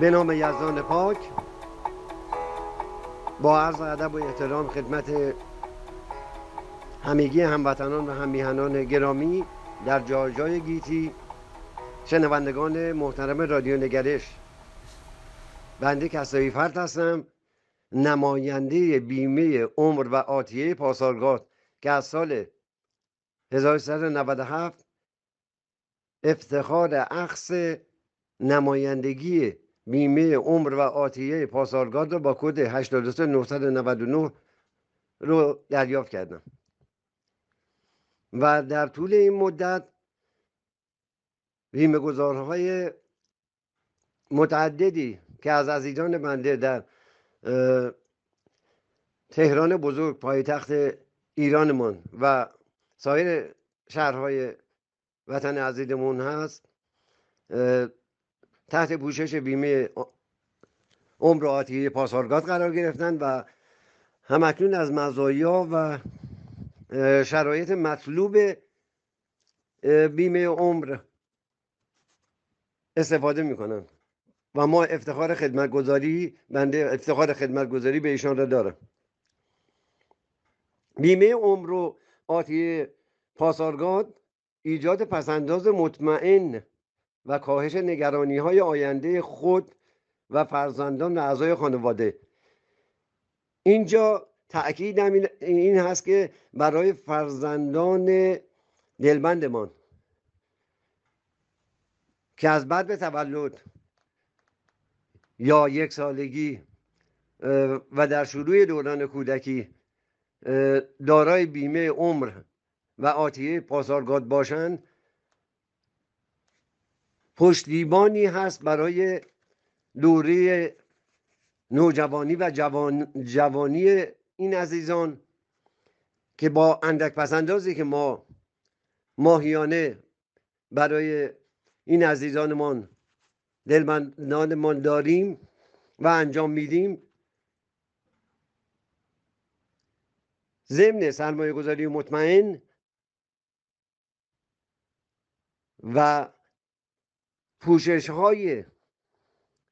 به نام یزدان پاک با عرض ادب و احترام خدمت همگی هموطنان و همیهنان گرامی در جای جای گیتی شنوندگان محترم رادیو نگرش. بنده کسایی فرد هستم نماینده بیمه عمر و آتیه پاسارگاد که از سال 1397 افتخار اخص نمایندگی بیمه عمر و آتیه پاسارگاد رو با کد 83999 رو دریافت کردم. و در طول این مدت بیمه گذارهای متعددی که از عزیزان بنده در تهران بزرگ پایتخت ایرانمان و سایر شهرهای وطن عزیزمون هست تحت پوشش بیمه عمر آتی پاسارگاد قرار گرفتن و همکنون از مزایا و شرایط مطلوب بیمه عمر استفاده می‌کنن. و ما افتخار خدمت گذاری بنده افتخار خدمت گذاری به ایشان را دارم. بیمه عمر و آتی پاسارگاد ایجاد پسنداز مطمئن و کاهش نگرانی های آینده خود و فرزندان و اعضای خانواده. اینجا تأکید این هست که برای فرزندان دلبندمان که از بعد به تولد یا یک سالگی و در شروع دوران کودکی دارای بیمه عمر و آتیه پاسارگاد باشند پشتیبانی هست برای دوره نوجوانی و جوان جوانی این عزیزان که با اندک پسندازی که ما ماهیانه برای این عزیزانمان دلمندانمان داریم و انجام میدیم. ضمن سرمایه گذاری مطمئن و پوشش های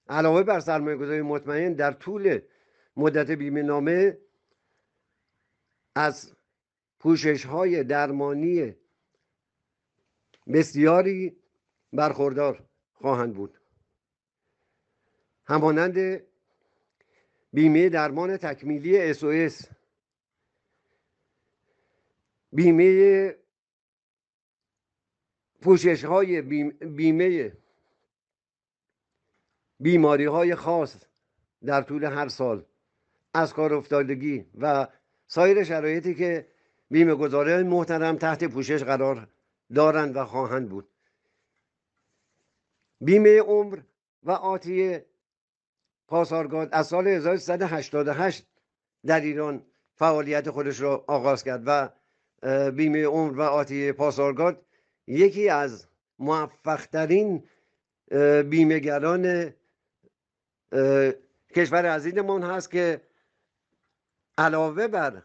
علاوه بر سرمایه گذاری مطمئن در طول مدت بیمه نامه از پوشش های درمانی بسیاری برخوردار خواهند بود. همانند بیمه درمان تکمیلی SOS بیمه پوشش های بیمه بیماری های خاص در طول هر سال. از کار افتادگی و سایر شرایطی که بیمه گذاره محترم تحت پوشش قرار دارند و خواهند بود. بیمه عمر و آتی پاسارگاد از سال 1388 در ایران فعالیت خودش را آغاز کرد و بیمه عمر و آتی پاسارگاد یکی از موفقترین بیمهگران کشور عزیزمون هست که علاوه بر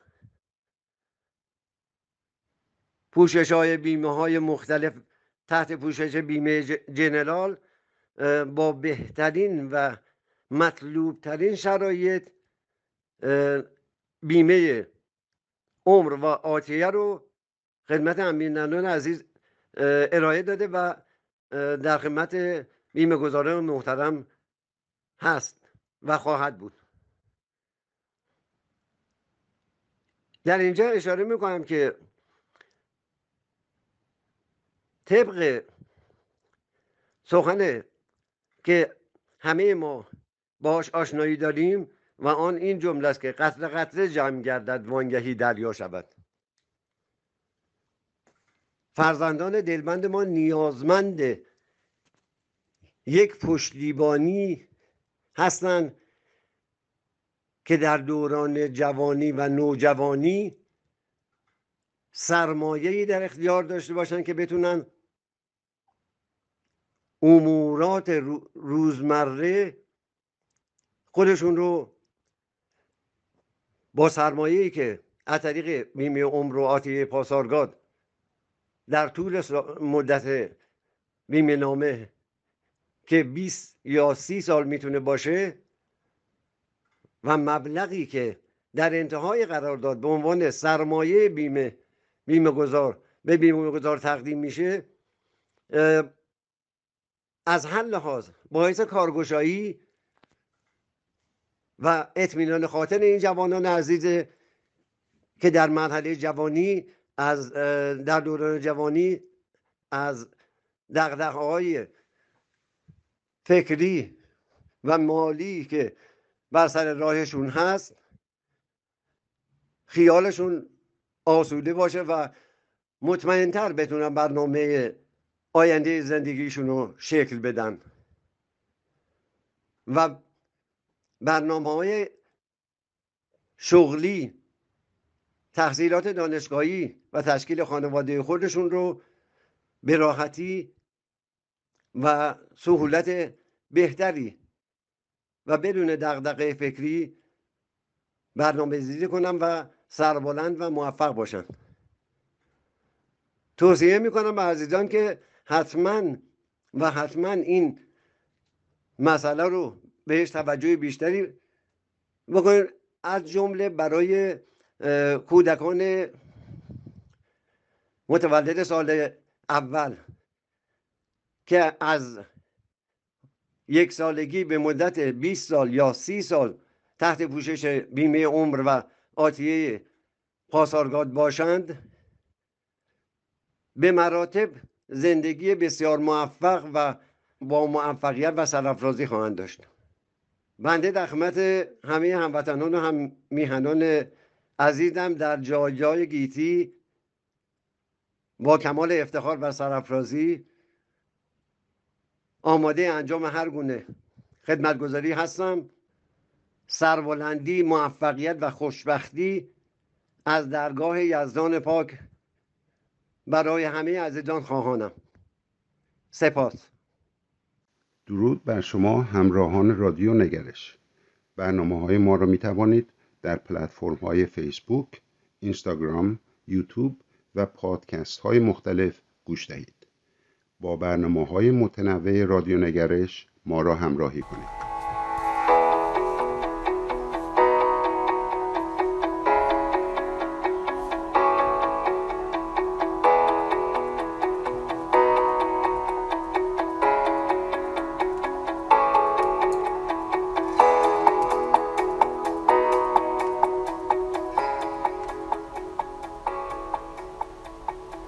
پوشش های بیمه های مختلف تحت پوشش بیمه جنرال با بهترین و مطلوب ترین شرایط بیمه عمر و آتیه رو خدمت امینانان عزیز ارائه داده و در خدمت بیمه گذاره محترم هست و خواهد بود. در اینجا اشاره می‌کنم که طبق سخن که همه ما باش آشنایی داریم و آن این جمله است که قتل قتل جمع گردد وانگهی دریا شود. فرزندان دلبند ما نیازمند یک پشتیبانی هستند که در دوران جوانی و نوجوانی سرمایه‌ای در اختیار داشته باشند که بتونن امورات روزمره خودشون رو با سرمایه‌ای که از طریق بیمه عمر و آتی در طول مدت بیمه نامه که 20 یا 30 سال می‌تونه باشه و مبلغی که در انتهای قرارداد به عنوان سرمایه بیمه بیمه گذار به بیمه گذار تقدیم میشه از هر لحاظ باعث کارگشایی و اطمینان خاطر این جوانان عزیز که در مرحله جوانی از در دوران جوانی از دقدقه های فکری و مالی که بر سر راهشون هست خیالشون آسوده باشه و مطمئنتر بتونن برنامه آینده زندگیشون رو شکل بدن. و برنامه های شغلی تحصیلات دانشگاهی و تشکیل خانواده خودشون رو به راحتی و سهولت بهتری و بدون دغدغه فکری برنامه کنم و سربلند و موفق باشن توصیه می‌کنم به عزیزان که حتما و حتما این مسئله رو بهش توجه بیشتری بکنید. از جمله برای کودکان متولد سال اول. که از یک سالگی به مدت 20 سال یا 30 سال تحت پوشش بیمه عمر و آتیه پاسارگاد باشند به مراتب زندگی بسیار موفق و با موفقیت و سرافرازی خواهند داشت. بنده در خدمت همه هموطنان و هم میهنان عزیزم در جای جای گیتی با کمال افتخار و سرافرازی آماده انجام هر گونه خدمتگذاری هستم. سربلندی موفقیت و خوشبختی از درگاه یزدان پاک برای همه عزیزان خواهانم. سپاس. درود بر شما همراهان رادیو نگرش. برنامه های ما را می توانید در پلتفرم های فیسبوک، اینستاگرام، یوتیوب و پادکست های مختلف گوش دهید. با برنامه های متنوع رادیو نگرش ما را همراهی کنید.